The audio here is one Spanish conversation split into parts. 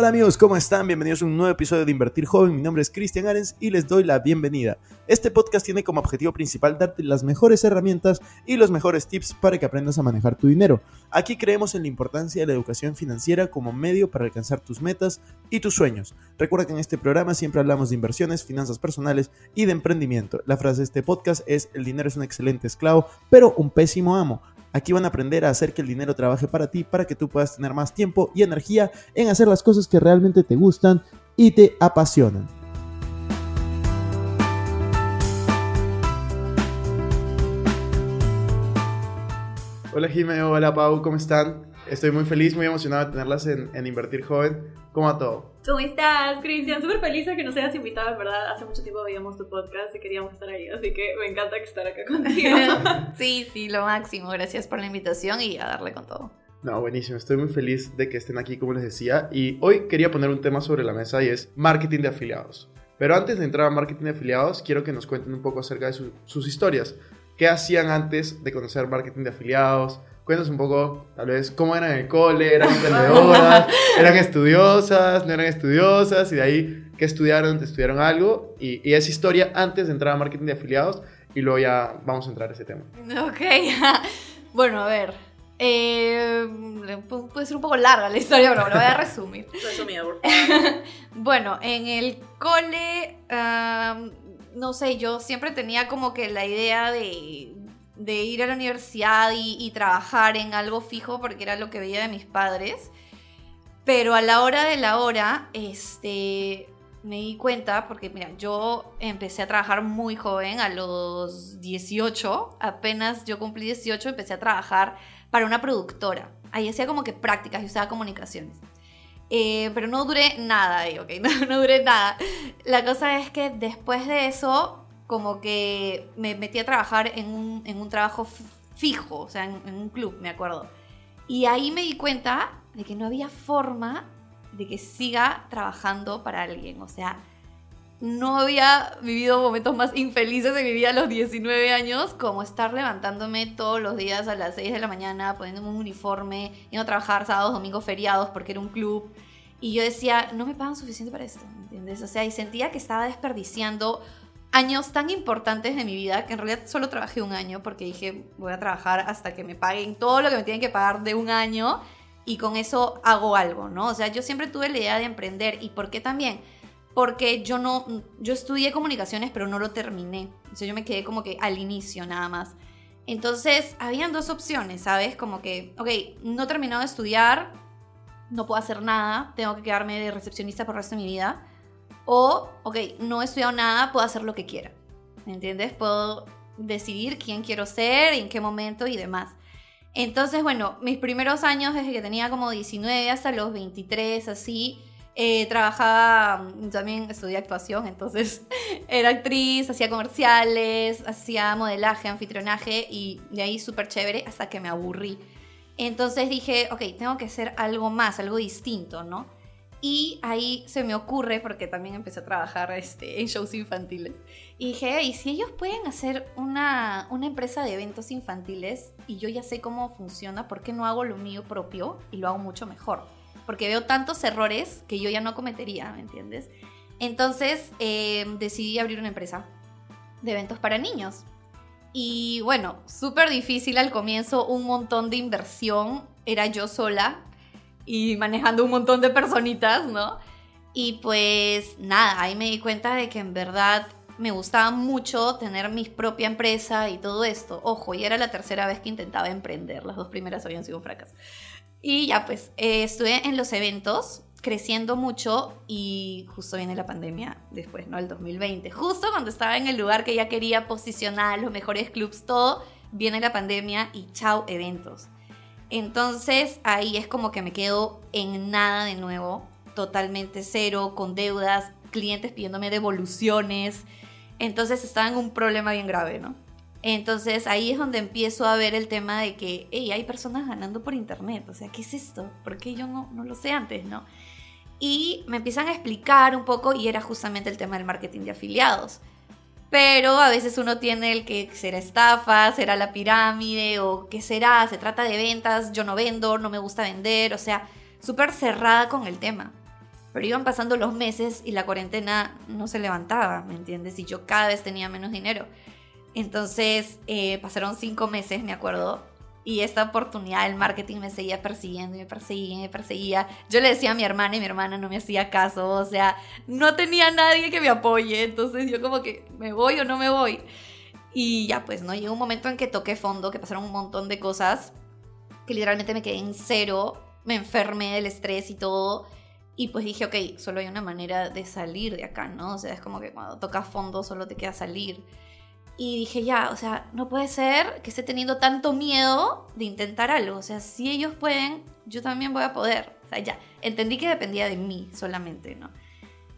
Hola amigos, ¿cómo están? Bienvenidos a un nuevo episodio de Invertir Joven. Mi nombre es Cristian Arens y les doy la bienvenida. Este podcast tiene como objetivo principal darte las mejores herramientas y los mejores tips para que aprendas a manejar tu dinero. Aquí creemos en la importancia de la educación financiera como medio para alcanzar tus metas y tus sueños. Recuerda que en este programa siempre hablamos de inversiones, finanzas personales y de emprendimiento. La frase de este podcast es, el dinero es un excelente esclavo, pero un pésimo amo. Aquí van a aprender a hacer que el dinero trabaje para ti, para que tú puedas tener más tiempo y energía en hacer las cosas que realmente te gustan y te apasionan. Hola Jimé, hola Pau, ¿cómo están? Estoy muy feliz, muy emocionado de tenerlas en, en Invertir Joven. ¿Cómo va todo? ¿Cómo estás, Cristian? Súper feliz de que nos hayas invitado, en verdad. Hace mucho tiempo veíamos tu podcast y queríamos estar ahí, así que me encanta estar acá contigo. sí, sí, lo máximo. Gracias por la invitación y a darle con todo. No, buenísimo. Estoy muy feliz de que estén aquí, como les decía. Y hoy quería poner un tema sobre la mesa y es marketing de afiliados. Pero antes de entrar a marketing de afiliados, quiero que nos cuenten un poco acerca de sus historias. ¿Qué hacían antes de conocer marketing de afiliados? Cuéntanos un poco, tal vez, cómo eran en el cole, eran emprendedoras, eran estudiosas, no eran estudiosas, y de ahí, ¿qué estudiaron? ¿Estudiaron algo? Y, y esa historia antes de entrar a marketing de afiliados, y luego ya vamos a entrar a ese tema. Ok, bueno, a ver. Eh, puede ser un poco larga la historia, pero lo voy a resumir. Resumida, por favor. bueno, en el cole, no sé, yo siempre tenía como que la idea de, de ir a la universidad y, trabajar en algo fijo porque era lo que veía de mis padres. Pero a la hora de la hora, este, me di cuenta, porque mira, yo empecé a trabajar muy joven, a los 18, apenas yo cumplí 18, empecé a trabajar para una productora. Ahí hacía como que prácticas y usaba comunicaciones. Eh, pero no duré nada ahí, ¿ok? No, no duré nada. La cosa es que después de eso como que me metí a trabajar en un, en un trabajo fijo, o sea, en, un club, me acuerdo. Y ahí me di cuenta de que no había forma de que siga trabajando para alguien, o sea, no había vivido momentos más infelices de mi vida a los 19 años como estar levantándome todos los días a las 6 de la mañana, poniéndome un uniforme, yendo a trabajar sábados, domingos, feriados, porque era un club. Y yo decía, no me pagan suficiente para esto, ¿entiendes? O sea, y sentía que estaba desperdiciando años tan importantes de mi vida que en realidad solo trabajé un año porque dije voy a trabajar hasta que me paguen todo lo que me tienen que pagar de un año y con eso hago algo, ¿no? O sea, yo siempre tuve la idea de emprender y ¿por qué también? Porque yo no, yo estudié comunicaciones pero no lo terminé, o sea, yo me quedé como que al inicio nada más. Entonces, habían dos opciones, ¿sabes? Como que, ok, no he terminado de estudiar, no puedo hacer nada, tengo que quedarme de recepcionista por el resto de mi vida o, ok, no he estudiado nada, puedo hacer lo que quiera. ¿Me entiendes? Puedo decidir quién quiero ser, en qué momento y demás. Entonces, bueno, mis primeros años, desde que tenía como 19 hasta los 23, así, eh, trabajaba, mm, también estudié actuación, entonces era actriz, hacía comerciales, hacía modelaje, anfitrionaje y de ahí súper chévere hasta que me aburrí. Entonces dije, ok, tengo que hacer algo más, algo distinto, ¿no? Y ahí se me ocurre, porque también empecé a trabajar este, en shows infantiles, y dije, hey, si ellos pueden hacer una, una empresa de eventos infantiles y yo ya sé cómo funciona, ¿por qué no hago lo mío propio y lo hago mucho mejor? Porque veo tantos errores que yo ya no cometería, ¿me entiendes? Entonces eh, decidí abrir una empresa de eventos para niños. Y bueno, súper difícil al comienzo, un montón de inversión. Era yo sola, y manejando un montón de personitas, ¿no? Y pues nada, ahí me di cuenta de que en verdad me gustaba mucho tener mi propia empresa y todo esto. Ojo, y era la tercera vez que intentaba emprender, las dos primeras habían sido fracas. Y ya pues, eh, estuve en los eventos creciendo mucho y justo viene la pandemia después, ¿no? El 2020. Justo cuando estaba en el lugar que ya quería posicionar, los mejores clubs, todo, viene la pandemia y chao eventos. Entonces ahí es como que me quedo en nada de nuevo, totalmente cero, con deudas, clientes pidiéndome devoluciones. Entonces estaba en un problema bien grave, ¿no? Entonces ahí es donde empiezo a ver el tema de que, hey, hay personas ganando por internet, o sea, ¿qué es esto? ¿Por qué yo no, no lo sé antes, no? Y me empiezan a explicar un poco y era justamente el tema del marketing de afiliados. Pero a veces uno tiene el que será estafa, será la pirámide o qué será, se trata de ventas, yo no vendo, no me gusta vender, o sea, súper cerrada con el tema. Pero iban pasando los meses y la cuarentena no se levantaba, ¿me entiendes? Y yo cada vez tenía menos dinero. Entonces eh, pasaron cinco meses, me acuerdo, y esta oportunidad del marketing me seguía persiguiendo y me perseguía y me perseguía. Yo le decía a mi hermana y mi hermana no me hacía caso, o sea, no tenía nadie que me apoye, entonces yo como que me voy o no me voy. Y ya pues, ¿no? Llegó un momento en que toqué fondo, que pasaron un montón de cosas, que literalmente me quedé en cero, me enfermé del estrés y todo. Y pues dije, ok, solo hay una manera de salir de acá, ¿no? O sea, es como que cuando tocas fondo solo te queda salir. Y dije, ya, o sea, no puede ser que esté teniendo tanto miedo de intentar algo. O sea, si ellos pueden, yo también voy a poder. O sea, ya, entendí que dependía de mí solamente, ¿no?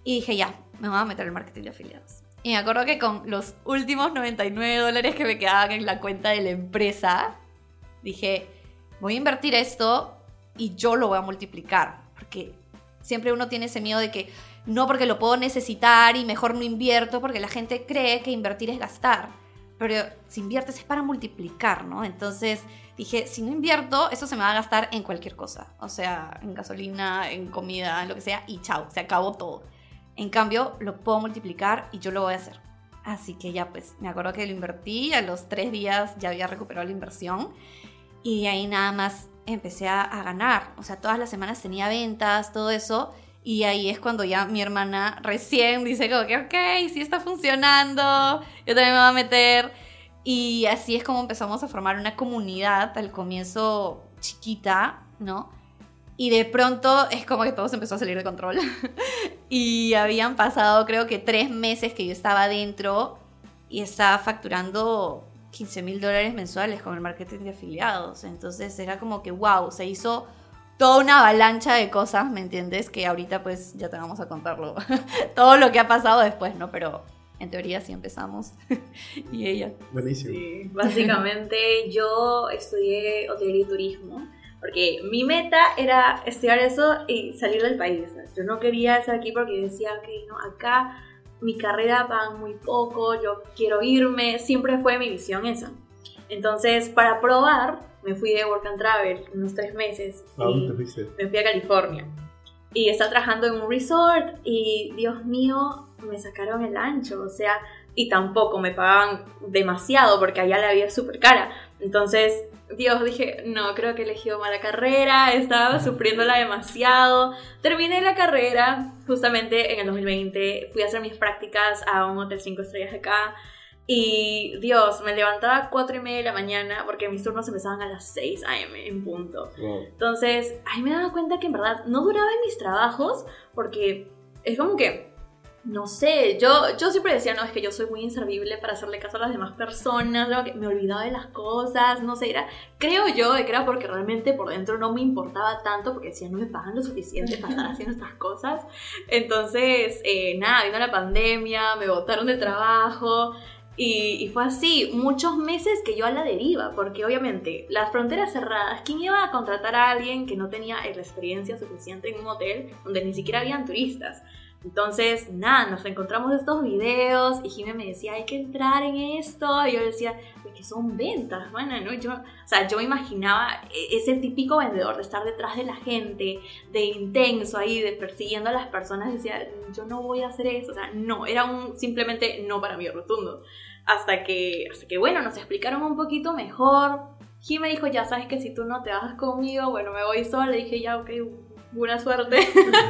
Y dije, ya, me voy a meter el marketing de afiliados. Y me acuerdo que con los últimos 99 dólares que me quedaban en la cuenta de la empresa, dije, voy a invertir esto y yo lo voy a multiplicar. Porque siempre uno tiene ese miedo de que, no porque lo puedo necesitar y mejor no invierto, porque la gente cree que invertir es gastar. Pero si inviertes es para multiplicar, ¿no? Entonces dije, si no invierto, eso se me va a gastar en cualquier cosa. O sea, en gasolina, en comida, en lo que sea, y chao, se acabó todo. En cambio, lo puedo multiplicar y yo lo voy a hacer. Así que ya pues, me acuerdo que lo invertí, a los tres días ya había recuperado la inversión y ahí nada más empecé a, a ganar. O sea, todas las semanas tenía ventas, todo eso y ahí es cuando ya mi hermana recién dice como que, ok, sí está funcionando, yo también me voy a meter. Y así es como empezamos a formar una comunidad al comienzo chiquita, ¿no? Y de pronto es como que todo se empezó a salir de control. y habían pasado creo que tres meses que yo estaba adentro y estaba facturando 15 mil dólares mensuales con el marketing de afiliados. Entonces era como que, wow, se hizo toda una avalancha de cosas, ¿me entiendes? Que ahorita pues ya te vamos a contarlo. Todo lo que ha pasado después, ¿no? Pero en teoría sí empezamos. y ella. Buenísimo. Sí, básicamente yo estudié hotelería y turismo. Porque mi meta era estudiar eso y salir del país. Yo no quería estar aquí porque decía que no, acá mi carrera va muy poco, yo quiero irme, siempre fue mi visión esa. Entonces, para probar, me fui de Work and Travel unos tres meses. ¿A dónde fuiste? Me fui a California. Y estaba trabajando en un resort y, Dios mío, me sacaron el ancho. O sea, y tampoco me pagaban demasiado porque allá la vida es súper cara. Entonces, Dios, dije, no, creo que he elegido mala carrera, estaba sufriéndola demasiado. Terminé la carrera justamente en el 2020, fui a hacer mis prácticas a un hotel 5 estrellas acá. Y Dios, me levantaba a 4 y media de la mañana porque mis turnos empezaban a las 6 a.m. en punto. Wow. Entonces, ahí me daba cuenta que en verdad no duraba en mis trabajos porque es como que, no sé, yo, yo siempre decía, no, es que yo soy muy inservible para hacerle caso a las demás personas, luego que me olvidaba de las cosas, no sé, era, creo yo que era porque realmente por dentro no me importaba tanto porque decía, no me pagan lo suficiente para estar haciendo estas cosas. Entonces, eh, nada, vino la pandemia, me botaron de trabajo. Y, y, fue así, muchos meses que yo a la deriva, porque obviamente las fronteras cerradas, ¿quién iba a contratar a alguien que no tenía la experiencia suficiente en un hotel donde ni siquiera habían turistas? Entonces, nada, nos encontramos estos videos y Jimé me decía, hay que entrar en esto. Y yo decía, es que son ventas, bueno, ¿no? Yo, o sea, yo imaginaba ese típico vendedor de estar detrás de la gente, de intenso ahí, de persiguiendo a las personas. Decía, yo no voy a hacer eso. O sea, no, era un simplemente no para mí rotundo. Hasta que, hasta que, bueno, nos explicaron un poquito mejor. Jimé dijo, ya sabes que si tú no te vas conmigo, bueno, me voy sola. Le dije, ya, ok, buena suerte.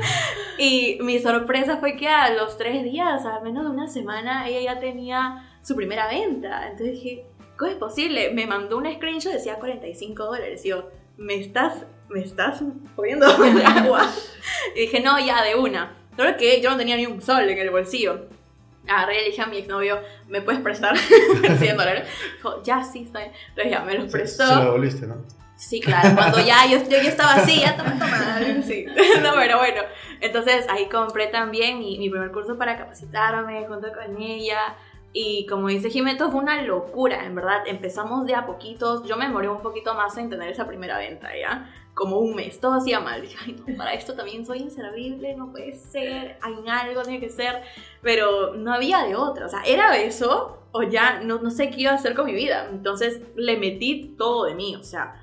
y mi sorpresa fue que a los tres días, a menos de una semana, ella ya tenía su primera venta. Entonces dije, ¿cómo es posible? Me mandó un screenshot, decía 45 dólares. Y yo, ¿me estás, me estás poniendo agua? y dije, no, ya, de una. Solo que yo no tenía ni un sol en el bolsillo. Agarré y le dije a mi exnovio, ¿me puedes prestar 100 dólares? Dijo, ya, sí, está bien. Entonces ya me los prestó. Se, se lo devolviste, ¿no? Sí, claro, cuando ya yo, yo, yo estaba así, ya toma, toma. Sí. No, pero bueno. Entonces ahí compré también mi, mi primer curso para capacitarme junto con ella. Y como dice Jimeto, fue una locura, en verdad. Empezamos de a poquitos. Yo me demoré un poquito más en tener esa primera venta, ¿ya? Como un mes, todo hacía mal. Dije, ay, no, para esto también soy inservible, no puede ser. Hay algo, tiene que ser. Pero no había de otra. O sea, era eso o ya no, no sé qué iba a hacer con mi vida. Entonces le metí todo de mí, o sea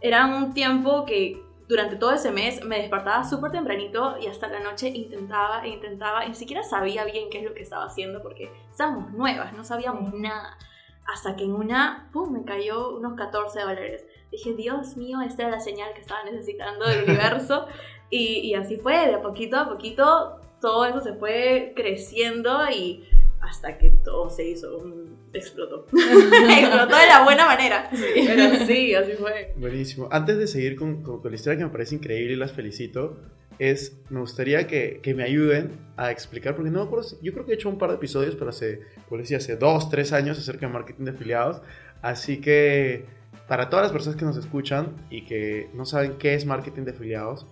era un tiempo que durante todo ese mes me despertaba súper tempranito y hasta la noche intentaba e intentaba y ni siquiera sabía bien qué es lo que estaba haciendo porque estábamos nuevas, no sabíamos nada. Hasta que en una, pum, me cayó unos 14 dólares. Dije, Dios mío, esta era la señal que estaba necesitando del universo. y, y así fue, de a poquito a poquito, todo eso se fue creciendo y hasta que todo se hizo un... explotó. explotó de la buena manera. Pero sí, así fue. Buenísimo. Antes de seguir con, con, con la historia que me parece increíble y las felicito, es, me gustaría que, que, me ayuden a explicar, porque no me acuerdo, yo creo que he hecho un par de episodios, pero hace, como decía, hace dos, tres años acerca de marketing de afiliados, así que para todas las personas que nos escuchan y que no saben qué es marketing de afiliados,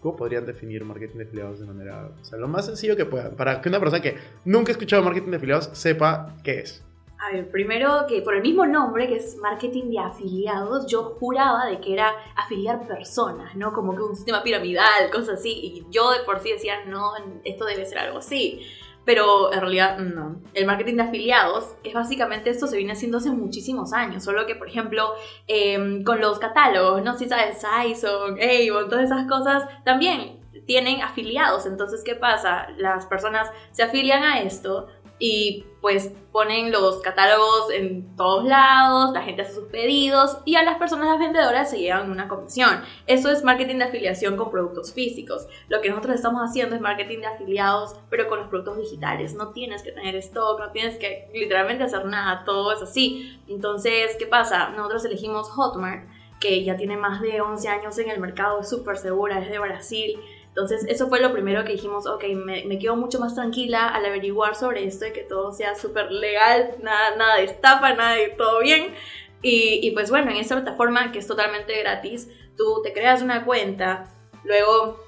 ¿cómo podrían definir marketing de afiliados de manera, o sea, lo más sencillo que puedan, para que una persona que nunca ha escuchado marketing de afiliados sepa qué es? A ver, primero que por el mismo nombre, que es marketing de afiliados, yo juraba de que era afiliar personas, ¿no? Como que un sistema piramidal, cosas así. Y yo de por sí decía, no, esto debe ser algo así. Pero en realidad no. El marketing de afiliados es básicamente esto se viene haciendo hace muchísimos años. Solo que, por ejemplo, eh, con los catálogos, no si sabes, Sison, Avon, todas esas cosas, también tienen afiliados. Entonces, ¿qué pasa? Las personas se afilian a esto y pues ponen los catálogos en todos lados, la gente hace sus pedidos y a las personas las vendedoras se llevan una comisión. Eso es marketing de afiliación con productos físicos. Lo que nosotros estamos haciendo es marketing de afiliados, pero con los productos digitales. No tienes que tener stock, no tienes que literalmente hacer nada, todo es así. Entonces, ¿qué pasa? Nosotros elegimos Hotmart, que ya tiene más de 11 años en el mercado, es súper segura, es de Brasil entonces, eso fue lo primero que dijimos, ok, me, me quedo mucho más tranquila al averiguar sobre esto y que todo sea súper legal, nada, nada de estafa, nada de todo bien. Y, y, pues bueno, en esta plataforma que es totalmente gratis, tú te creas una cuenta, luego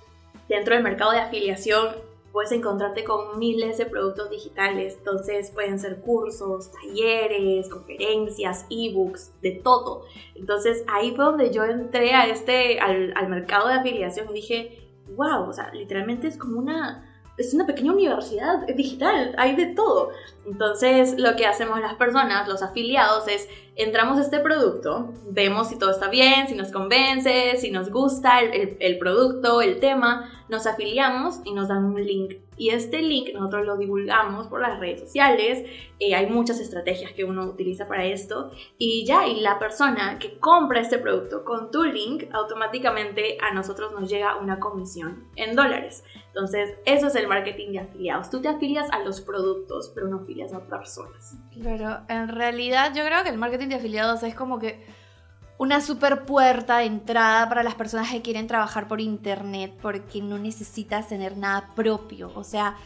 dentro del mercado de afiliación puedes encontrarte con miles de productos digitales, entonces pueden ser cursos, talleres, conferencias, ebooks, de todo. Entonces ahí fue donde yo entré a este, al, al mercado de afiliación y dije, wow, o sea, literalmente es como una, es una pequeña universidad digital, hay de todo. Entonces, lo que hacemos las personas, los afiliados, es entramos a este producto, vemos si todo está bien, si nos convence, si nos gusta el, el, producto, el tema, nos afiliamos y nos dan un link. Y este link nosotros lo divulgamos por las redes sociales, eh, hay muchas estrategias que uno utiliza para esto, y ya, y la persona que compra este producto con tu link, automáticamente a nosotros nos llega una comisión en dólares. Entonces, eso es el marketing de afiliados. Tú te afilias a los productos, pero no afilias a personas. Pero en realidad yo creo que el marketing de afiliados es como que una super puerta de entrada para las personas que quieren trabajar por internet porque no necesitas tener nada propio. O sea,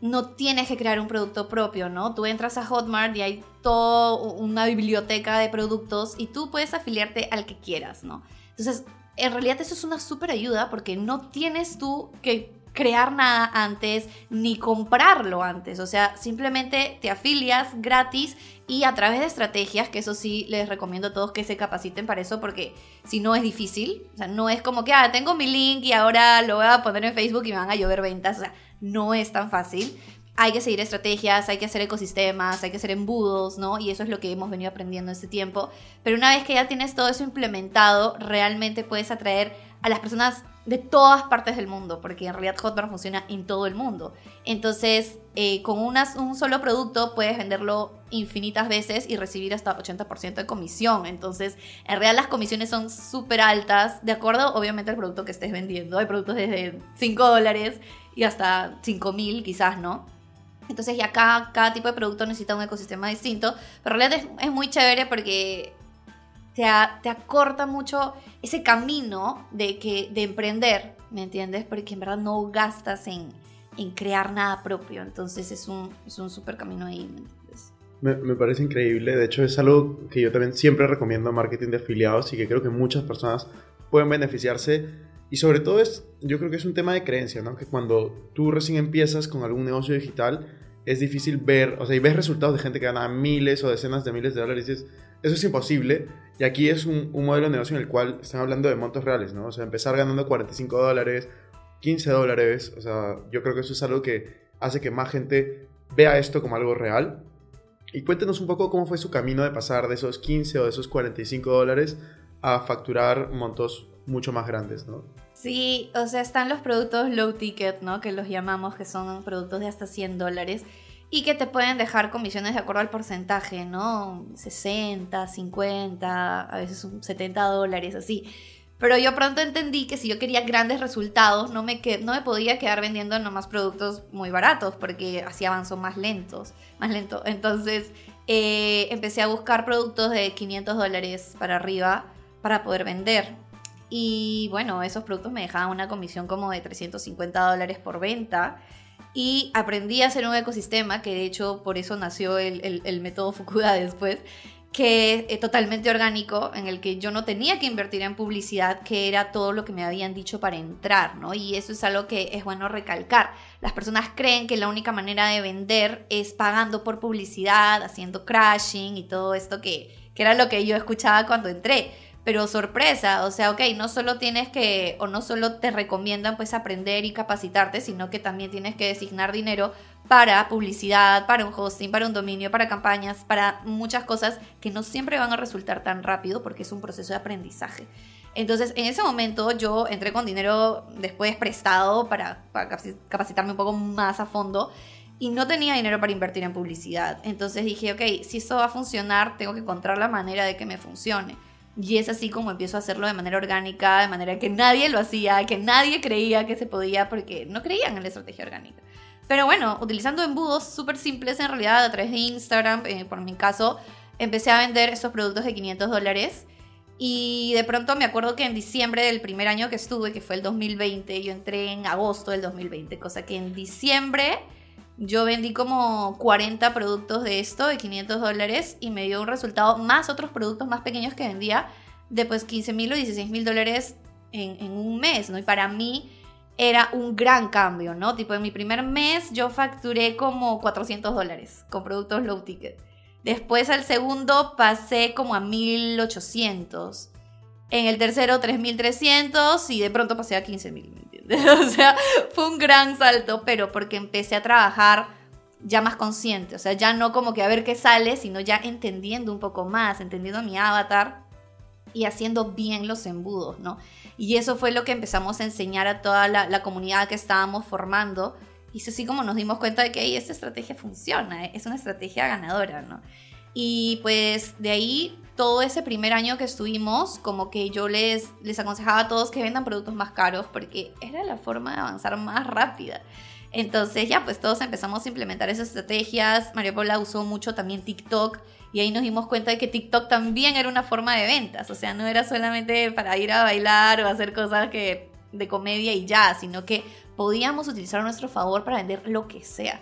no tienes que crear un producto propio, ¿no? Tú entras a Hotmart y hay toda una biblioteca de productos y tú puedes afiliarte al que quieras, ¿no? Entonces, en realidad eso es una super ayuda porque no tienes tú que crear nada antes ni comprarlo antes. O sea, simplemente te afilias gratis y a través de estrategias, que eso sí les recomiendo a todos que se capaciten para eso porque si no es difícil. O sea, no es como que, ah, tengo mi link y ahora lo voy a poner en Facebook y me van a llover ventas. O sea, no es tan fácil. Hay que seguir estrategias, hay que hacer ecosistemas, hay que hacer embudos, ¿no? Y eso es lo que hemos venido aprendiendo este tiempo. Pero una vez que ya tienes todo eso implementado, realmente puedes atraer a las personas de todas partes del mundo, porque en realidad Hotmart funciona en todo el mundo. Entonces, eh, con unas, un solo producto puedes venderlo infinitas veces y recibir hasta 80% de comisión. Entonces, en realidad las comisiones son súper altas, de acuerdo obviamente al producto que estés vendiendo. Hay productos desde 5 dólares y hasta 5 mil quizás, ¿no? Entonces ya cada, cada tipo de producto necesita un ecosistema distinto, pero en realidad es, es muy chévere porque te, te, acorta mucho ese camino de, que, de emprender, ¿me entiendes? Porque en verdad no gastas en, en crear nada propio, entonces es un, es un súper camino ahí, ¿me entiendes? Me, me, parece increíble, de hecho es algo que yo también siempre recomiendo marketing de afiliados y que creo que muchas personas pueden beneficiarse y sobre todo es, yo creo que es un tema de creencia, ¿no? Que cuando tú recién empiezas con algún negocio digital, es difícil ver, o sea, y ves resultados de gente que gana miles o decenas de miles de dólares y dices, eso es imposible. Y aquí es un, un, modelo de negocio en el cual están hablando de montos reales, ¿no? O sea, empezar ganando 45 dólares, 15 dólares, o sea, yo creo que eso es algo que hace que más gente vea esto como algo real. Y cuéntenos un poco cómo fue su camino de pasar de esos 15 o de esos 45 dólares a facturar montos mucho más grandes, ¿no? Sí, o sea, están los productos low ticket, ¿no? Que los llamamos, que son productos de hasta 100 dólares y que te pueden dejar comisiones de acuerdo al porcentaje, ¿no? 60, 50, a veces 70 dólares, así. Pero yo pronto entendí que si yo quería grandes resultados, no me, no me podía quedar vendiendo nomás productos muy baratos, porque así avanzó más lentos, más lento. Entonces eh, empecé a buscar productos de 500 dólares para arriba para poder vender. Y bueno, esos productos me dejaban una comisión como de 350 dólares por venta. Y aprendí a hacer un ecosistema, que de hecho por eso nació el, el método Fukuda después, que es totalmente orgánico, en el que yo no tenía que invertir en publicidad, que era todo lo que me habían dicho para entrar, ¿no? Y eso es algo que es bueno recalcar. Las personas creen que la única manera de vender es pagando por publicidad, haciendo crashing y todo esto que, que era lo que yo escuchaba cuando entré pero sorpresa, o sea, ok, no solo tienes que, o no solo te recomiendan pues aprender y capacitarte, sino que también tienes que designar dinero para publicidad, para un hosting, para un dominio, para campañas, para muchas cosas que no siempre van a resultar tan rápido porque es un proceso de aprendizaje. Entonces, en ese momento yo entré con dinero después prestado para, para capacitarme un poco más a fondo y no tenía dinero para invertir en publicidad. Entonces dije, ok, si esto va a funcionar, tengo que encontrar la manera de que me funcione. Y es así como empiezo a hacerlo de manera orgánica, de manera que nadie lo hacía, que nadie creía que se podía porque no creían en la estrategia orgánica. Pero bueno, utilizando embudos súper simples en realidad a través de Instagram, eh, por mi caso, empecé a vender estos productos de 500 dólares. Y de pronto me acuerdo que en diciembre del primer año que estuve, que fue el 2020, yo entré en agosto del 2020, cosa que en diciembre yo vendí como 40 productos de esto, de 500 dólares, y me dio un resultado, más otros productos más pequeños que vendía, de pues 15 mil o 16 mil dólares en, un mes, ¿no? Y para mí era un gran cambio, ¿no? Tipo, en mi primer mes yo facturé como 400 dólares con productos low ticket. Después al segundo pasé como a 1800. En el tercero 3300 y de pronto pasé a 15000, ¿me entiendes? O sea, fue un gran salto, pero porque empecé a trabajar ya más consciente, o sea, ya no como que a ver qué sale, sino ya entendiendo un poco más, entendiendo mi avatar y haciendo bien los embudos, ¿no? Y eso fue lo que empezamos a enseñar a toda la, comunidad que estábamos formando. Y es así como nos dimos cuenta de que esta estrategia funciona, ¿eh? es una estrategia ganadora, ¿no? Y pues de ahí todo ese primer año que estuvimos, como que yo les, les aconsejaba a todos que vendan productos más caros porque era la forma de avanzar más rápida. Entonces ya pues todos empezamos a implementar esas estrategias. María Paula usó mucho también TikTok y ahí nos dimos cuenta de que TikTok también era una forma de ventas. O sea, no era solamente para ir a bailar o hacer cosas que de comedia y ya, sino que podíamos utilizar a nuestro favor para vender lo que sea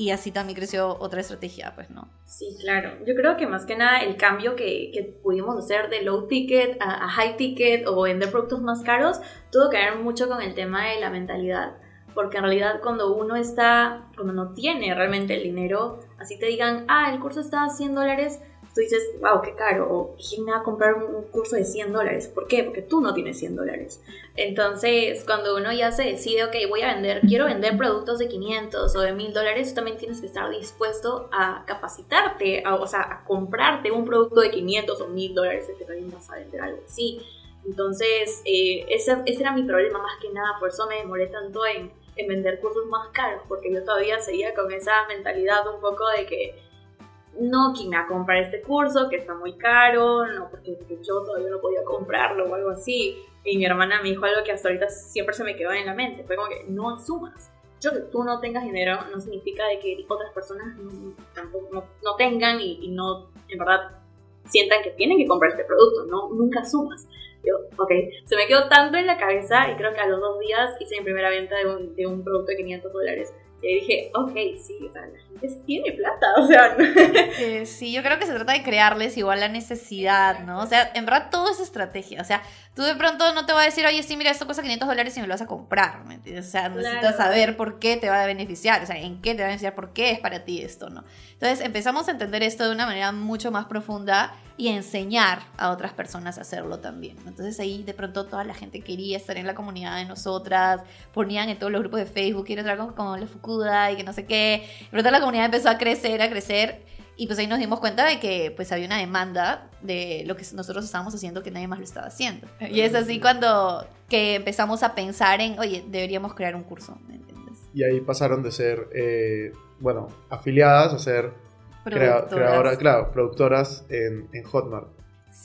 y así también creció otra estrategia, pues no. Sí, claro. Yo creo que más que nada el cambio que, que pudimos hacer de low ticket a, high ticket o vender productos más caros tuvo que ver mucho con el tema de la mentalidad. Porque en realidad cuando uno está, cuando no tiene realmente el dinero, así te digan, ah, el curso está a 100 dólares, tú dices, wow, qué caro, o ¿quién me va a comprar un curso de 100 dólares? ¿Por qué? Porque tú no tienes 100 dólares. Entonces, cuando uno ya se decide, ok, voy a vender, quiero vender productos de 500 o de 1000 dólares, tú también tienes que estar dispuesto a capacitarte, o sea, a comprarte un producto de 500 o 1000 dólares que también vas a vender algo así. Entonces, eh, ese, ese, era mi problema más que nada, por eso me demoré tanto en, en vender cursos más caros, porque yo todavía seguía con esa mentalidad un poco de que no, ¿quién me va a comprar este curso? Que está muy caro, no, porque, yo todavía no podía comprarlo o algo así. Y mi hermana me dijo algo que hasta ahorita siempre se me quedó en la mente. Fue como que no asumas. Yo que tú no tengas dinero no significa de que otras personas no, tampoco no, tengan y, no, en verdad, sientan que tienen que comprar este producto. No, nunca asumas. Yo, ok, se me quedó tanto en la cabeza y creo que a los dos días hice mi primera venta de un, de un producto de 500 dólares. Y dije, ok, sí, o sea, la gente tiene plata, o sea. Eh, sí, yo creo que se trata de crearles igual la necesidad, ¿no? O sea, en verdad todo es estrategia. O sea, tú de pronto no te vas a decir, oye, sí, mira, esto cuesta 500 dólares y me lo vas a comprar, ¿me entiendes? O sea, necesitas saber por qué te va a beneficiar, o sea, en qué te va a beneficiar, por qué es para ti esto, ¿no? Entonces empezamos a entender esto de una manera mucho más profunda y enseñar a otras personas a hacerlo también. Entonces ahí de pronto toda la gente quería estar en la comunidad de nosotras, ponían en todos los grupos de Facebook, quiero entrar como, como la Fukuda y que no sé qué. De pronto la comunidad empezó a crecer, a crecer Y pues ahí nos dimos cuenta de que pues había una demanda de lo que nosotros estábamos haciendo que nadie más lo estaba haciendo. Y es así cuando que empezamos a pensar en, oye, deberíamos crear un curso, ¿me entiendes? Y ahí pasaron de ser, eh, bueno, afiliadas a ser crea- creadoras, claro, productoras en, en Hotmart.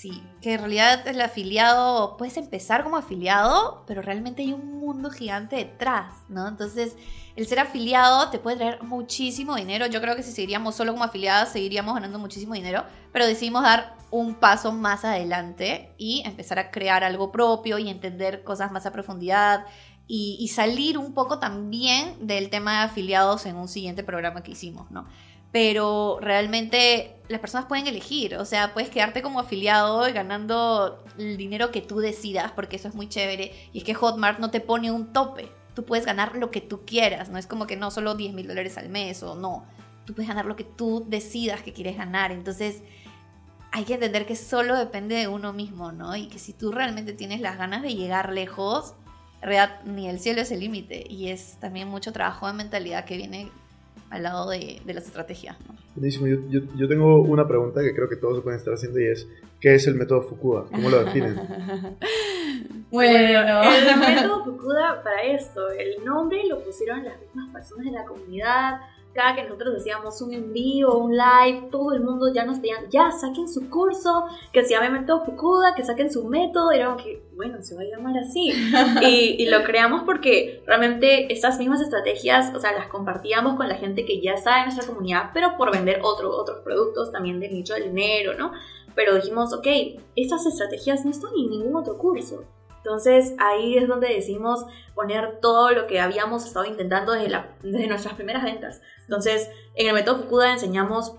Sí, que en realidad el afiliado, puedes empezar como afiliado, pero realmente hay un mundo gigante detrás, ¿no? Entonces, el ser afiliado te puede traer muchísimo dinero. Yo creo que si seguiríamos solo como afiliadas, seguiríamos ganando muchísimo dinero, pero decidimos dar un paso más adelante y empezar a crear algo propio y entender cosas más a profundidad y, y salir un poco también del tema de afiliados en un siguiente programa que hicimos, ¿no? Pero realmente las personas pueden elegir, o sea, puedes quedarte como afiliado y ganando el dinero que tú decidas, porque eso es muy chévere, y es que Hotmart no te pone un tope, tú puedes ganar lo que tú quieras, no es como que no solo 10 mil dólares al mes o no, tú puedes ganar lo que tú decidas que quieres ganar, entonces hay que entender que solo depende de uno mismo, ¿no? Y que si tú realmente tienes las ganas de llegar lejos, ni el cielo es el límite, y es también mucho trabajo de mentalidad que viene al lado de, de las estrategias. ¿no? Buenísimo. Yo, yo, yo tengo una pregunta que creo que todos se pueden estar haciendo y es, ¿qué es el método Fukuda? ¿Cómo lo definen? Bueno, el método Fukuda para esto, el nombre lo pusieron las mismas personas de la comunidad. Cada que nosotros hacíamos un envío, un live, todo el mundo ya nos pedían, ya saquen su curso, que se llame método Fukuda, que saquen su método. Y era que, bueno, se va a llamar así. y, y lo creamos porque realmente estas mismas estrategias, o sea, las compartíamos con la gente que ya está en nuestra comunidad, pero por vender otro, otros productos también del nicho del dinero, ¿no? Pero dijimos, ok, estas estrategias no están en ningún otro curso. Entonces ahí es donde decidimos poner todo lo que habíamos estado intentando desde, la, desde nuestras primeras ventas. Entonces en el método Fukuda enseñamos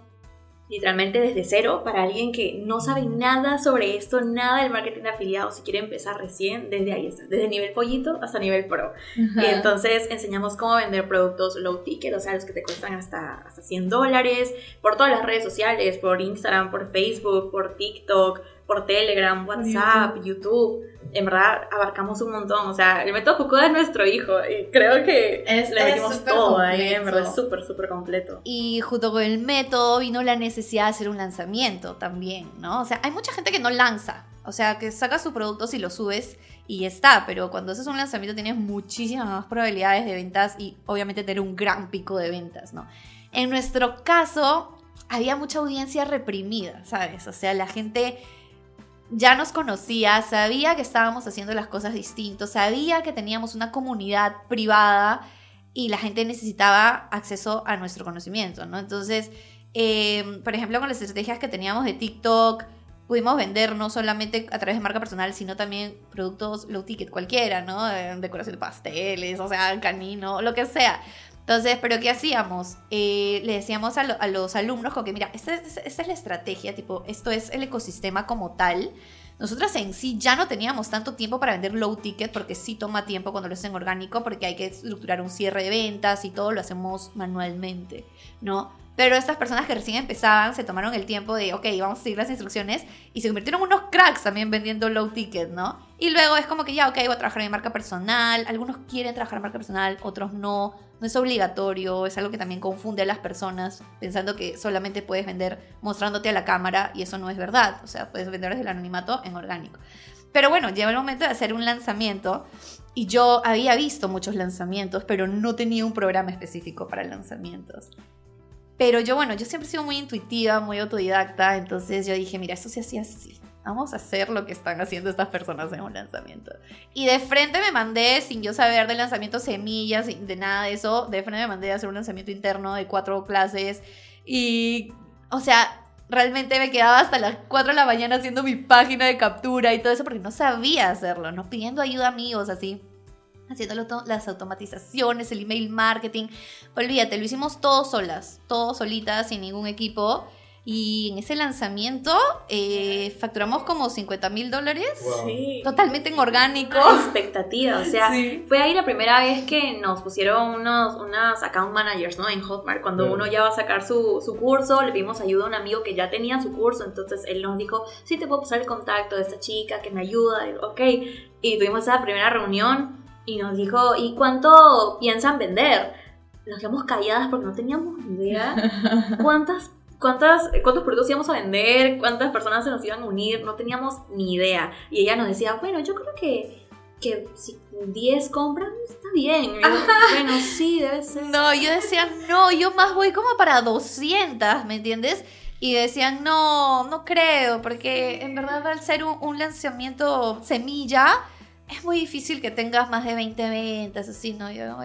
literalmente desde cero para alguien que no sabe nada sobre esto, nada del marketing de afiliados, si quiere empezar recién, desde ahí está, desde nivel pollito hasta nivel pro. Entonces enseñamos cómo vender productos low ticket, o sea, los que te cuestan hasta, hasta 100 dólares, por todas las redes sociales, por Instagram, por Facebook, por TikTok, por Telegram, WhatsApp, YouTube. En verdad abarcamos un montón. O sea, el método Fukuda es nuestro hijo y creo que Es- le metimos todo ahí. En verdad es súper, súper completo. Y junto con el método vino la necesidad de hacer un lanzamiento también, ¿no? O sea, hay mucha gente que no lanza. O sea, que sacas su producto si lo subes y ya está. Pero cuando haces un lanzamiento tienes muchísimas más probabilidades de ventas y obviamente tener un gran pico de ventas, ¿no? En nuestro caso, había mucha audiencia reprimida, ¿sabes? O sea, la gente ya nos conocía, sabía que estábamos haciendo las cosas distintos, sabía que teníamos una comunidad privada y la gente necesitaba acceso a nuestro conocimiento, ¿no? Entonces, eh, por ejemplo, con las estrategias que teníamos de TikTok, pudimos vender no solamente a través de marca personal, sino también productos low ticket cualquiera, ¿no? Eh, decoración de pasteles, o sea, canino, lo que sea. Entonces, ¿pero qué hacíamos? Eh, le decíamos a, lo- a los alumnos como que, mira, esta es, esta es la estrategia, tipo, esto es el ecosistema como tal. Nosotras en sí ya no teníamos tanto tiempo para vender low ticket porque sí toma tiempo cuando lo hacen orgánico porque hay que estructurar un cierre de ventas y todo lo hacemos manualmente, ¿no? Pero estas personas que recién empezaban se tomaron el tiempo de, ok, vamos a seguir las instrucciones y se convirtieron en unos cracks también vendiendo low ticket, ¿no? Y luego es como que ya, ok, voy a trabajar en mi marca personal. Algunos quieren trabajar en marca personal, otros no. No es obligatorio, es algo que también confunde a las personas pensando que solamente puedes vender mostrándote a la cámara y eso no es verdad. O sea, puedes vender desde el anonimato en orgánico. Pero bueno, llegó el momento de hacer un lanzamiento y yo había visto muchos lanzamientos, pero no tenía un programa específico para lanzamientos. Pero yo, bueno, yo siempre he sido muy intuitiva, muy autodidacta, entonces yo dije, mira, esto se hacía así. Vamos a hacer lo que están haciendo estas personas en un lanzamiento. Y de frente me mandé, sin yo saber de lanzamiento semillas, de nada de eso, de frente me mandé a hacer un lanzamiento interno de cuatro clases. Y, o sea, realmente me quedaba hasta las 4 de la mañana haciendo mi página de captura y todo eso porque no sabía hacerlo, ¿no? Pidiendo ayuda a amigos así haciendo las automatizaciones, el email marketing. Olvídate, lo hicimos todos solas, todos solitas, sin ningún equipo. Y en ese lanzamiento eh, facturamos como 50 mil dólares. Wow. Sí. Totalmente en orgánico. Una expectativa, o sea, Sí. fue ahí la primera vez que nos pusieron unos, unas account managers, ¿no? En Hotmart, cuando Claro. uno ya va a sacar su, su curso, le pedimos ayuda a un amigo que ya tenía su curso, entonces él nos dijo, sí, te puedo pasar el contacto de esta chica que me ayuda, y, ok, y tuvimos esa primera reunión y nos dijo, ¿y cuánto piensan vender? Nos quedamos calladas porque no teníamos ni idea cuántas cuántas, cuántos productos íbamos a vender, cuántas personas se nos iban a unir, no teníamos ni idea. Y ella nos decía, bueno, yo creo que, que si 10 compran, está bien. Bueno, sí, debe ser. No, yo decía, no, yo más voy como para 200, ¿me entiendes? Y decían, no, no creo, porque en verdad al ser un, un lanzamiento semilla, es muy difícil que tengas más de 20 ventas, así, ¿no? Yo,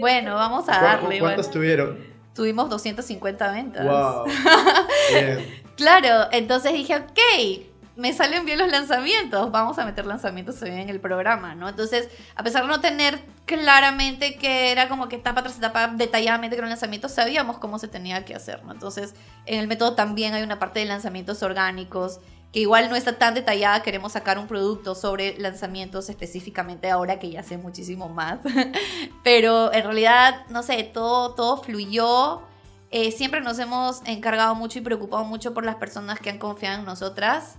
bueno, vamos a ¿Cu- darle. ¿Cuántas bueno. tuvieron? Tuvimos 250 ventas. Wow. Claro, entonces dije, ok, me salen bien los lanzamientos, vamos a meter lanzamientos también en el programa, ¿no? Entonces, a pesar de no tener claramente que era como que etapa tras etapa detalladamente que era un lanzamiento, sabíamos cómo se tenía que hacer, ¿no? Entonces, en el método también hay una parte de lanzamientos orgánicos que igual no está tan detallada, queremos sacar un producto sobre lanzamientos específicamente ahora que ya sé muchísimo más, pero en realidad, no sé, todo, todo fluyó. Eh, siempre nos hemos encargado mucho y preocupado mucho por las personas que han confiado en nosotras.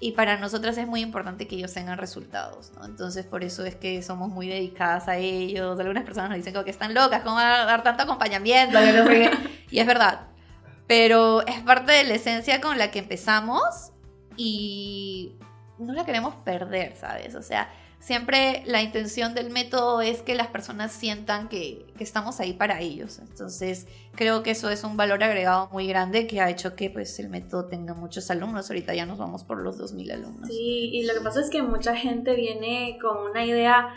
Y para nosotras es muy importante que ellos tengan resultados, ¿no? Entonces por eso es que somos muy dedicadas a ellos. Algunas personas nos dicen como que están locas, ¿cómo van a dar tanto acompañamiento? Y es verdad. Pero es parte de la esencia con la que empezamos y no la queremos perder, ¿sabes? O sea, siempre la intención del método es que las personas sientan que, que estamos ahí para ellos. Entonces, creo que eso es un valor agregado muy grande que ha hecho que pues el método tenga muchos alumnos. Ahorita ya nos vamos por los 2000 alumnos. Sí, y lo que pasa es que mucha gente viene con una idea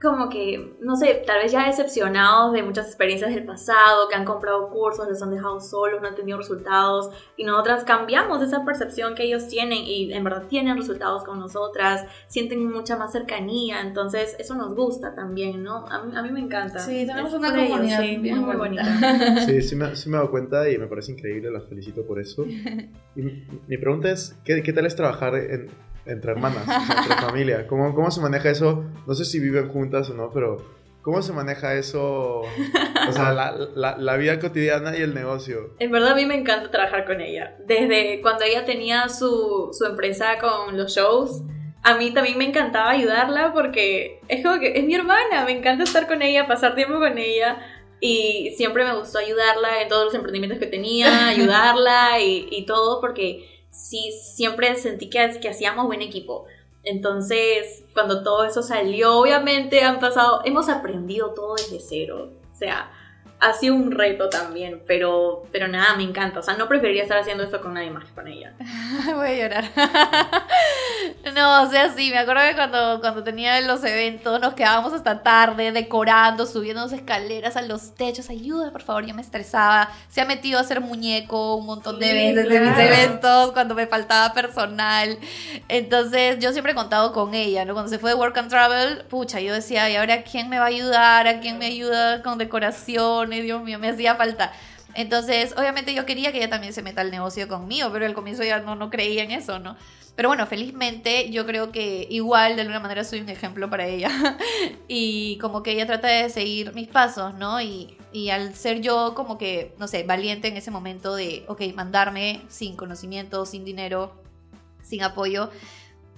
como que, no sé, tal vez ya decepcionados de muchas experiencias del pasado, que han comprado cursos, les han dejado solos, no han tenido resultados, y nosotras cambiamos esa percepción que ellos tienen y en verdad tienen resultados con nosotras, sienten mucha más cercanía, entonces eso nos gusta también, ¿no? A mí, a mí me encanta. Sí, tenemos Es una ellos, comunidad sí, bien muy, bonita. bonita. Sí, sí me, sí me he dado cuenta y me parece increíble, las felicito por eso. Y mi, mi pregunta es, ¿qué, qué tal es trabajar en- entre hermanas, entre familia? ¿Cómo, ¿Cómo se maneja eso? No sé si viven juntas o no, pero ¿cómo se maneja eso? O sea, la, la, la vida cotidiana y el negocio. En verdad a mí me encanta trabajar con ella. Desde cuando ella tenía su, su empresa con los shows, a mí también me encantaba ayudarla porque es como que es mi hermana, me encanta estar con ella, pasar tiempo con ella y siempre me gustó ayudarla en todos los emprendimientos que tenía, ayudarla y, y todo porque sí, siempre sentí que, que hacíamos buen equipo. Entonces, cuando todo eso salió, obviamente han pasado, hemos aprendido todo desde cero. O sea, ha sido un reto también, pero, pero nada, me encanta. O sea, no preferiría estar haciendo esto con nadie más que con ella. Voy a llorar. no, o sea, sí, me acuerdo que cuando, cuando tenía los eventos nos quedábamos hasta tarde decorando, subiendo las escaleras a los techos. Ayuda, por favor, yo me estresaba. Se ha metido a hacer muñeco un montón de Sí, veces de mis claro. eventos cuando me faltaba personal. Entonces, yo siempre he contado con ella, ¿no? Cuando se fue de Work and Travel, pucha, yo decía, ¿y ahora quién me va a ayudar? ¿A quién me ayuda con Dios mío, me hacía falta. Entonces, obviamente yo quería que ella también se meta al negocio conmigo, pero al comienzo ya no, no creía en eso, ¿no? Pero bueno, felizmente yo creo que igual de alguna manera soy un ejemplo para ella. y como que ella trata de seguir mis pasos, ¿no? Y, y al ser yo como que, no sé, valiente en ese momento de, ok, mandarme sin conocimiento, sin dinero, sin apoyo.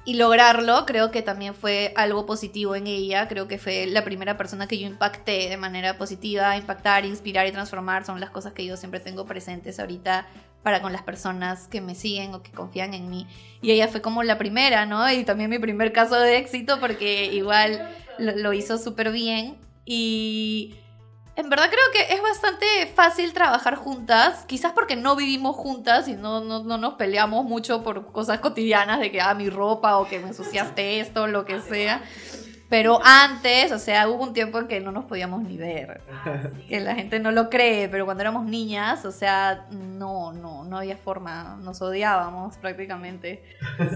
Y lograrlo, creo que también fue algo positivo en ella. Creo que fue la primera persona que yo impacté de manera positiva. Impactar, inspirar y transformar son las cosas que yo siempre tengo presentes ahorita para con las personas que me siguen o que confían en mí. Y ella fue como la primera, ¿no? Y también mi primer caso de éxito porque igual lo, hizo súper bien. Y en verdad creo que es bastante fácil trabajar juntas, quizás porque no vivimos juntas y no, no, no nos peleamos mucho por cosas cotidianas de que, ah, mi ropa o que me ensuciaste esto, lo que sea. Pero antes, o sea, hubo un tiempo en que no nos podíamos ni ver. Que la gente no lo cree, pero cuando éramos niñas, o sea, no, no, no había forma. Nos odiábamos prácticamente.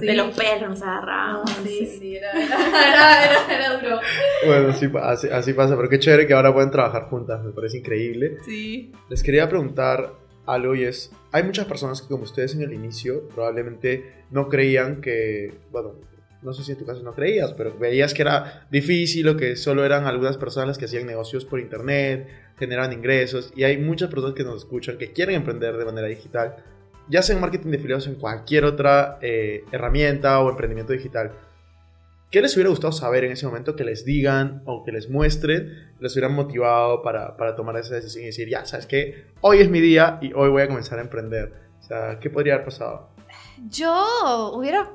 De los pelos nos agarrábamos. sí, sí, era, era, era, era duro. Bueno, sí, pa- así, así pasa, pero qué chévere que ahora pueden trabajar juntas, me parece increíble. Sí. Les quería preguntar algo y es, hay muchas personas que como ustedes en el inicio probablemente no creían que, bueno, no sé si en tu caso no creías, pero veías que era difícil o que solo eran algunas personas las que hacían negocios por internet, generan ingresos y hay muchas personas que nos escuchan que quieren emprender de manera digital, ya sea en marketing de afiliados o en cualquier otra eh, herramienta o emprendimiento digital. ¿qué les hubiera gustado saber en ese momento que les digan o que les muestren, les hubieran motivado para, para tomar esa decisión y decir, ya, sabes que hoy es mi día y hoy voy a comenzar a emprender? O sea, ¿qué podría haber pasado? Yo hubiera,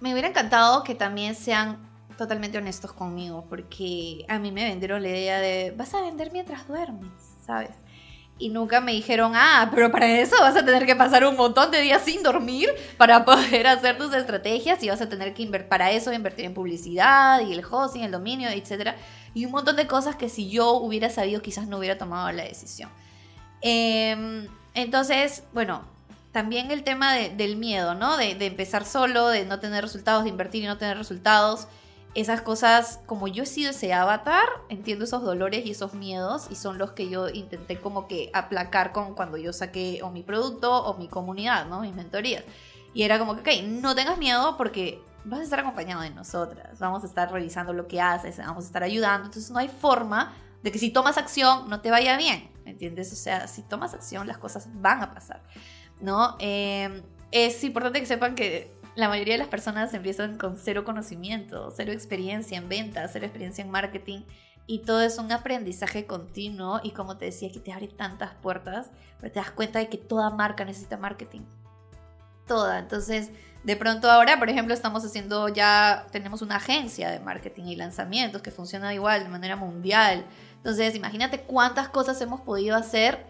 me hubiera encantado que también sean totalmente honestos conmigo, porque a mí me vendieron la idea de, vas a vender mientras duermes, ¿sabes? y nunca me dijeron, ah, pero para eso vas a tener que pasar un montón de días sin dormir para poder hacer tus estrategias y vas a tener que invertir para eso, invertir en publicidad y el hosting, el dominio, etcétera, y un montón de cosas que si yo hubiera sabido quizás no hubiera tomado la decisión. Em, entonces, bueno, también el tema del miedo, ¿no? De, de empezar solo, de no tener resultados, de invertir y no tener resultados esas cosas, como yo he sido ese avatar, entiendo esos dolores y esos miedos y son los que yo intenté como que aplacar con cuando yo saqué o mi producto o mi comunidad, ¿no? Mis mentorías. Y era como que, ok, no tengas miedo porque vas a estar acompañado de nosotras, vamos a estar revisando lo que haces, vamos a estar ayudando, entonces no hay forma de que si tomas acción no te vaya bien, ¿entiendes? O sea, si tomas acción las cosas van a pasar, ¿no? Eh, es importante que sepan que la mayoría de las personas empiezan con cero conocimiento, cero experiencia en ventas, cero experiencia en marketing y todo es un aprendizaje continuo y como te decía que te abre tantas puertas, pero te das cuenta de que toda marca necesita marketing. Toda. Entonces, de pronto ahora, por ejemplo, estamos haciendo ya, tenemos una agencia de marketing y lanzamientos que funciona igual de manera mundial. Entonces, imagínate cuántas cosas hemos podido hacer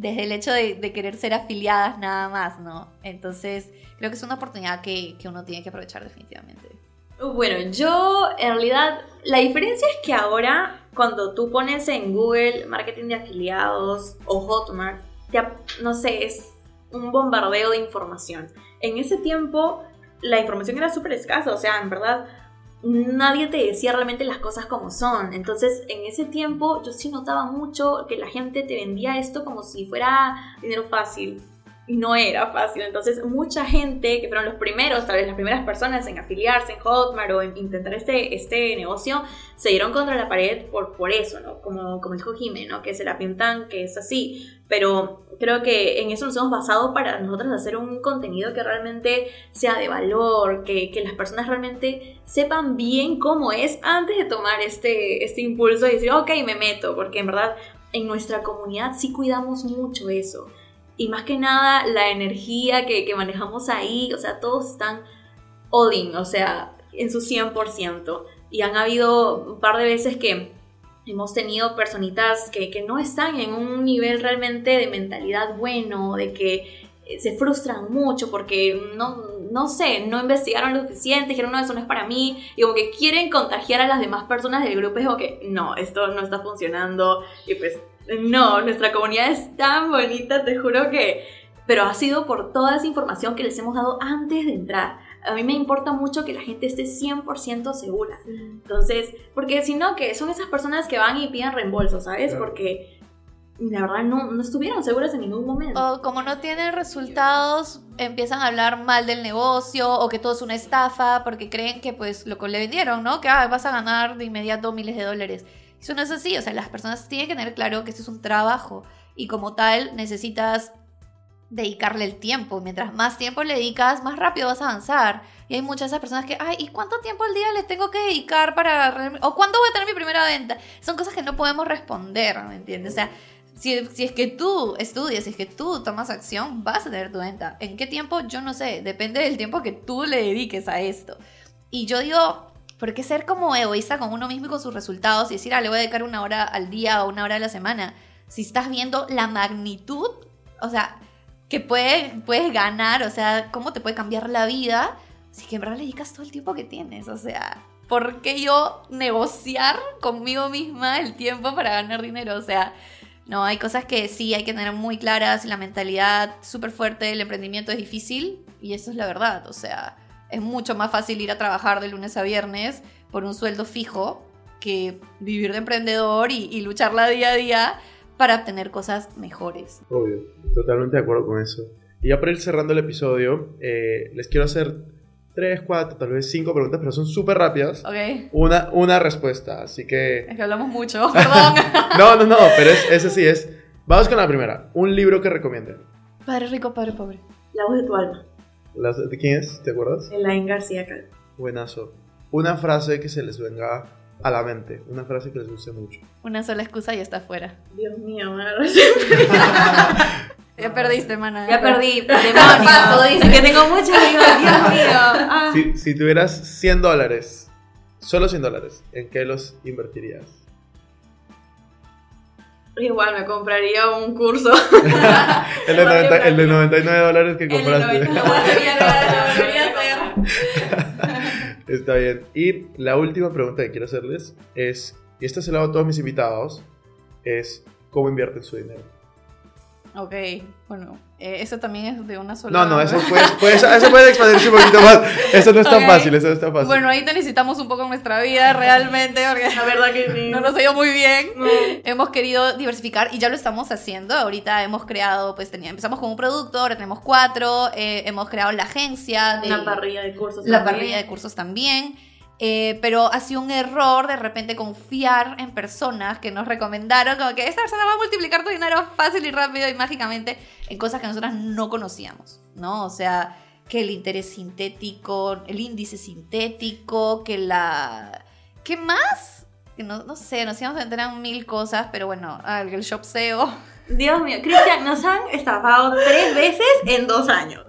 desde el hecho de, querer ser afiliadas nada más, ¿no? Entonces, creo que es una oportunidad que, uno tiene que aprovechar definitivamente. Bueno, yo en realidad la diferencia es que ahora cuando tú pones en Google marketing de afiliados o Hotmart, no sé, es un bombardeo de información. En ese tiempo la información era súper escasa, o sea, en verdad nadie te decía realmente las cosas como son. Entonces, en ese tiempo yo sí notaba mucho que la gente te vendía esto como si fuera dinero fácil no era fácil. Entonces, mucha gente, que fueron los primeros, tal vez las primeras personas en afiliarse en Hotmart o en intentar este, este negocio, se dieron contra la pared por, por eso, ¿no? Como, como dijo Jimé, ¿no? Que se la pintan que es así. Pero creo que en eso nos hemos basado para nosotros hacer un contenido que realmente sea de valor, que, que las personas realmente sepan bien cómo es antes de tomar este, este impulso y decir, ok, me meto, porque en verdad en nuestra comunidad sí cuidamos mucho eso y más que nada la energía que, que manejamos ahí, o sea, todos están all in, o sea, en su 100%. Y han habido un par de veces que hemos tenido personitas que, que no están en un nivel realmente de mentalidad bueno, de que se frustran mucho porque no, no sé, no investigaron lo suficiente, dijeron, no, eso no es para mí, y como que quieren contagiar a las demás personas del grupo, es como que, no, esto no está funcionando, y pues no, nuestra comunidad es tan bonita, te juro que... Pero ha sido por toda esa información que les hemos dado antes de entrar. A mí me importa mucho que la gente esté 100% segura. Entonces, porque si no, que son esas personas que van y piden reembolso, ¿sabes? Porque la verdad no, no, estuvieron seguras en ningún momento. O como no tienen resultados, empiezan a hablar mal del negocio o que todo es una estafa porque creen que pues lo que le vendieron, ¿no? Que ah, vas a ganar de inmediato miles de dólares. Eso no es así, o sea, las personas tienen que tener claro que esto es un trabajo y como tal necesitas dedicarle el tiempo. Mientras más tiempo le dedicas, más rápido vas a avanzar. Y hay muchas de esas personas que, ay, ¿y cuánto tiempo al día le tengo que dedicar para... o cuándo voy a tener mi primera venta? Son cosas que no podemos responder, ¿me entiendes? O sea, si, si, es que tú estudias, si es que tú tomas acción, vas a tener tu venta. ¿En qué tiempo? Yo no sé. Depende del tiempo que tú le dediques a esto. Y yo digo, ¿Por qué ser como egoísta con uno mismo y con sus resultados y decir, ah, le voy a dedicar una hora al día o una hora a la semana? Si estás viendo la magnitud, o sea, que puede, puedes ganar, o sea, cómo te puede cambiar la vida, si que en verdad le dedicas todo el tiempo que tienes, o sea, ¿por qué yo negociar conmigo misma el tiempo para ganar dinero? O sea, no, hay cosas que sí hay que tener muy claras, la mentalidad súper fuerte, el emprendimiento es difícil y eso es la verdad, o sea, es mucho más fácil ir a trabajar de lunes a viernes por un sueldo fijo que vivir de emprendedor y, lucharla día a día para obtener cosas mejores. Obvio, totalmente de acuerdo con eso. Y ya para ir cerrando el episodio, eh, les quiero hacer tres, cuatro, tal vez cinco preguntas, pero son súper rápidas. Ok. Una, una respuesta, así que... Es que hablamos mucho, perdón. no, no, no, pero es, ese sí es. Vamos con la primera. Un libro que recomienden. Padre rico, padre pobre. La voz de tu alma. ¿De quién es? ¿Te acuerdas? Elaine García Cal. Buenazo. una frase que se les venga a la mente, una frase que les guste mucho. Una sola excusa y está fuera. Dios mío, me Ya perdiste, mana. Ya perdí. Paso, dice que tengo mucho Dios mío. Ah. Si, si tuvieras 100 dólares, solo 100 dólares, ¿en qué los invertirías? Igual me compraría un curso. el, de 90 el, de 99 dólares que compraste. El de 99 Está bien. Y la última pregunta que quiero hacerles es, y esta se la hago a todos mis invitados, es ¿cómo invierten su dinero? Ok, bueno, eh, eso también es de una sola. No, no, eso puede, eso puede expandirse un poquito más. Eso no es tan fácil, eso no es tan fácil. Bueno, ahí te necesitamos un poco en nuestra vida realmente, porque la verdad que sí. no nos ha ido muy bien. Hemos querido diversificar y ya lo estamos haciendo. Ahorita hemos creado, pues tenía, empezamos con un producto, ahora tenemos cuatro, eh, hemos creado la agencia. De, Una parrilla de cursos. La parrilla de cursos también. Eh, pero ha sido un error de repente confiar en personas que nos recomendaron, como que esta persona va a multiplicar tu dinero fácil y rápido y mágicamente en cosas que nosotras no conocíamos, ¿no? O sea, que el interés sintético, el índice sintético, que la... ¿Qué más? Que no, no sé, nos íbamos a enterar en mil cosas, pero bueno, el shop SEO. Dios mío, Cristian, nos han estafado tres veces en dos años.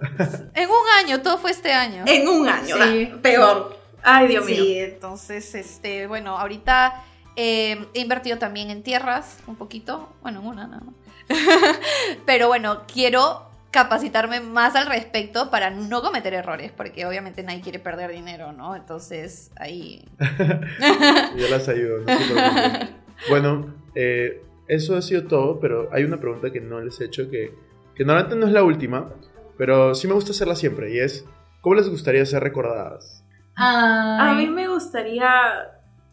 En un año, todo fue este año. En un año, sí, peor. Ay, Dios mío. Sí, entonces, este, bueno, ahorita eh, he invertido también en tierras, un poquito, bueno, en una nada más. Pero bueno, quiero capacitarme más al respecto para no cometer errores, porque obviamente nadie quiere perder dinero, ¿no? Entonces, ahí... Yo las ayudo, no Bueno, eh, eso ha sido todo, pero hay una pregunta que no les he hecho que, que normalmente no es la última, pero sí me gusta hacerla siempre, y es, ¿cómo les gustaría ser recordadas? A mí me gustaría,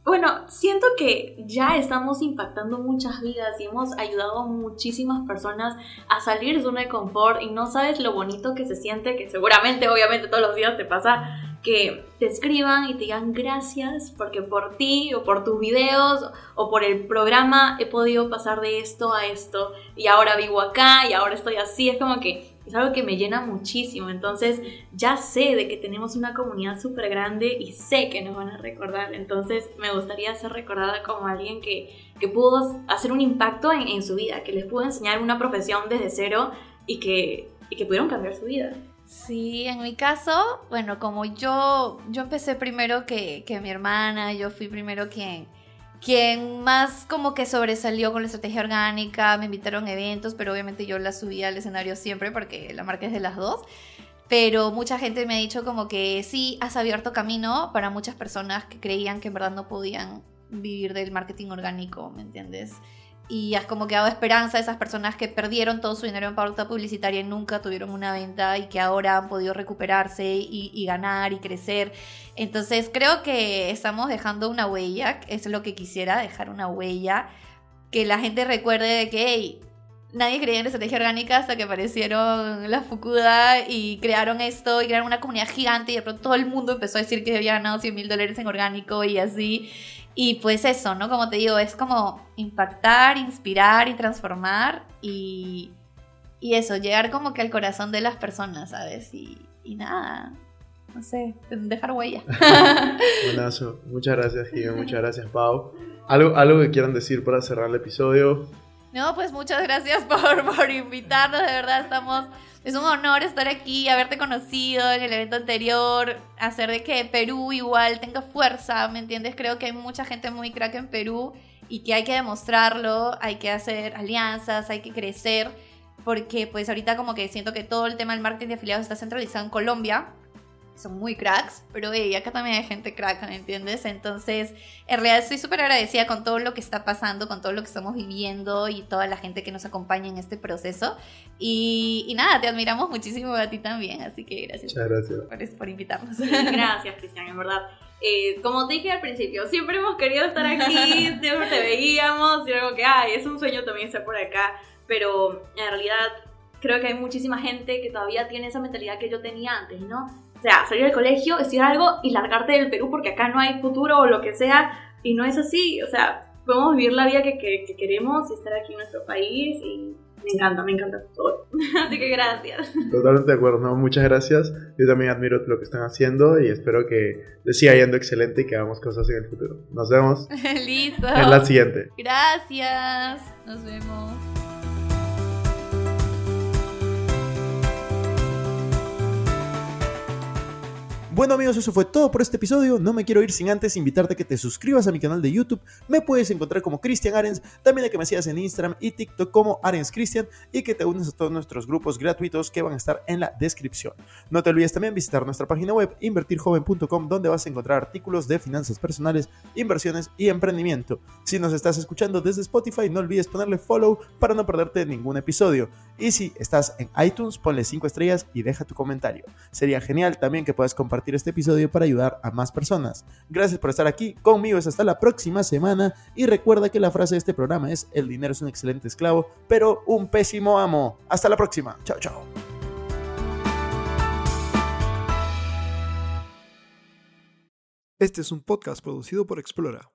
bueno, siento que ya estamos impactando muchas vidas y hemos ayudado a muchísimas personas a salir de zona de confort y no sabes lo bonito que se siente, que seguramente, obviamente todos los días te pasa que te escriban y te digan gracias porque por ti o por tus videos o por el programa he podido pasar de esto a esto y ahora vivo acá y ahora estoy así. Es como que es algo que me llena muchísimo. Entonces ya sé de que tenemos una comunidad súper grande y sé que nos van a recordar. Entonces me gustaría ser recordada como alguien que, que pudo hacer un impacto en, su vida, que les pudo enseñar una profesión desde cero y que, y que pudieron cambiar su vida. Sí, en mi caso, bueno, como yo, yo empecé primero que, que mi hermana, yo fui primero quien quien más como que sobresalió con la estrategia orgánica, me invitaron a eventos, pero obviamente yo la subí al escenario siempre porque la marca es de las dos. Pero mucha gente me ha dicho como que sí, has abierto camino para muchas personas que creían que en verdad no podían vivir del marketing orgánico, ¿me entiendes? Y has como que dado esperanza a esas personas que perdieron todo su dinero en pauta publicitaria y nunca tuvieron una venta y que ahora han podido recuperarse y, ganar y crecer. Entonces creo que estamos dejando una huella, es lo que quisiera, dejar una huella, que la gente recuerde de que nadie creía en la estrategia orgánica hasta que aparecieron las Fukuda y crearon esto y crearon una comunidad gigante y de pronto todo el mundo empezó a decir que había ganado 100 mil dólares en orgánico y así. Y pues eso, ¿no? Como te digo, es como impactar, inspirar y transformar y, y eso, llegar como que al corazón de las personas, ¿sabes? Y, y nada, no sé, dejar huella. Buenazo, muchas gracias, Gio, muchas gracias, Pau. ¿Algo, ¿Algo que quieran decir para cerrar el episodio? No, pues muchas gracias por, por invitarnos, de verdad estamos es un honor estar aquí, haberte conocido en el evento anterior, hacer de que Perú igual tenga fuerza, ¿me entiendes? Creo que hay mucha gente muy crack en Perú y que hay que demostrarlo, hay que hacer alianzas, hay que crecer, porque pues ahorita como que siento que todo el tema del marketing de afiliados está centralizado en Colombia son muy cracks, pero hey, acá también hay gente crack, ¿me entiendes? Entonces, en realidad estoy súper agradecida con todo lo que está pasando, con todo lo que estamos viviendo y toda la gente que nos acompaña en este proceso. Y, nada, te admiramos muchísimo a ti también, así que gracias, Muchas gracias. Por, por invitarnos. gracias, Cristian, en verdad. Eh, como te dije al principio, siempre hemos querido estar aquí, siempre te veíamos, y algo que, ay, es un sueño también estar por acá, pero en realidad creo que hay muchísima gente que todavía tiene esa mentalidad que yo tenía antes, ¿no? O sea, salir del colegio, estudiar algo y largarte del Perú porque acá no hay futuro o lo que sea. Y no es así. O sea, podemos vivir la vida que, que, queremos y estar aquí en nuestro país y me encanta, me encanta todo. Así que gracias. Totalmente de acuerdo, ¿no? Muchas gracias. Yo también admiro lo que están haciendo y espero que les siga yendo excelente y que hagamos cosas en el futuro. Nos vemos Listo. en la siguiente. Gracias. Nos vemos. Bueno amigos, eso fue todo por este episodio. No me quiero ir sin antes invitarte a que te suscribas a mi canal de YouTube. Me puedes encontrar como Cristian Arens, también a que me sigas en Instagram y TikTok como Arens Cristian y que te unes a todos nuestros grupos gratuitos que van a estar en la descripción. No te olvides también visitar nuestra página web invertirjoven.com donde vas a encontrar artículos de finanzas personales, inversiones y emprendimiento. Si nos estás escuchando desde Spotify, no olvides ponerle follow para no perderte ningún episodio. Y si estás en iTunes, ponle 5 estrellas y deja tu comentario. Sería genial también que puedas este episodio para ayudar a más personas. Gracias por estar aquí conmigo, es hasta la próxima semana y recuerda que la frase de este programa es el dinero es un excelente esclavo, pero un pésimo amo. Hasta la próxima. Chao, chao. Este es un podcast producido por Explora.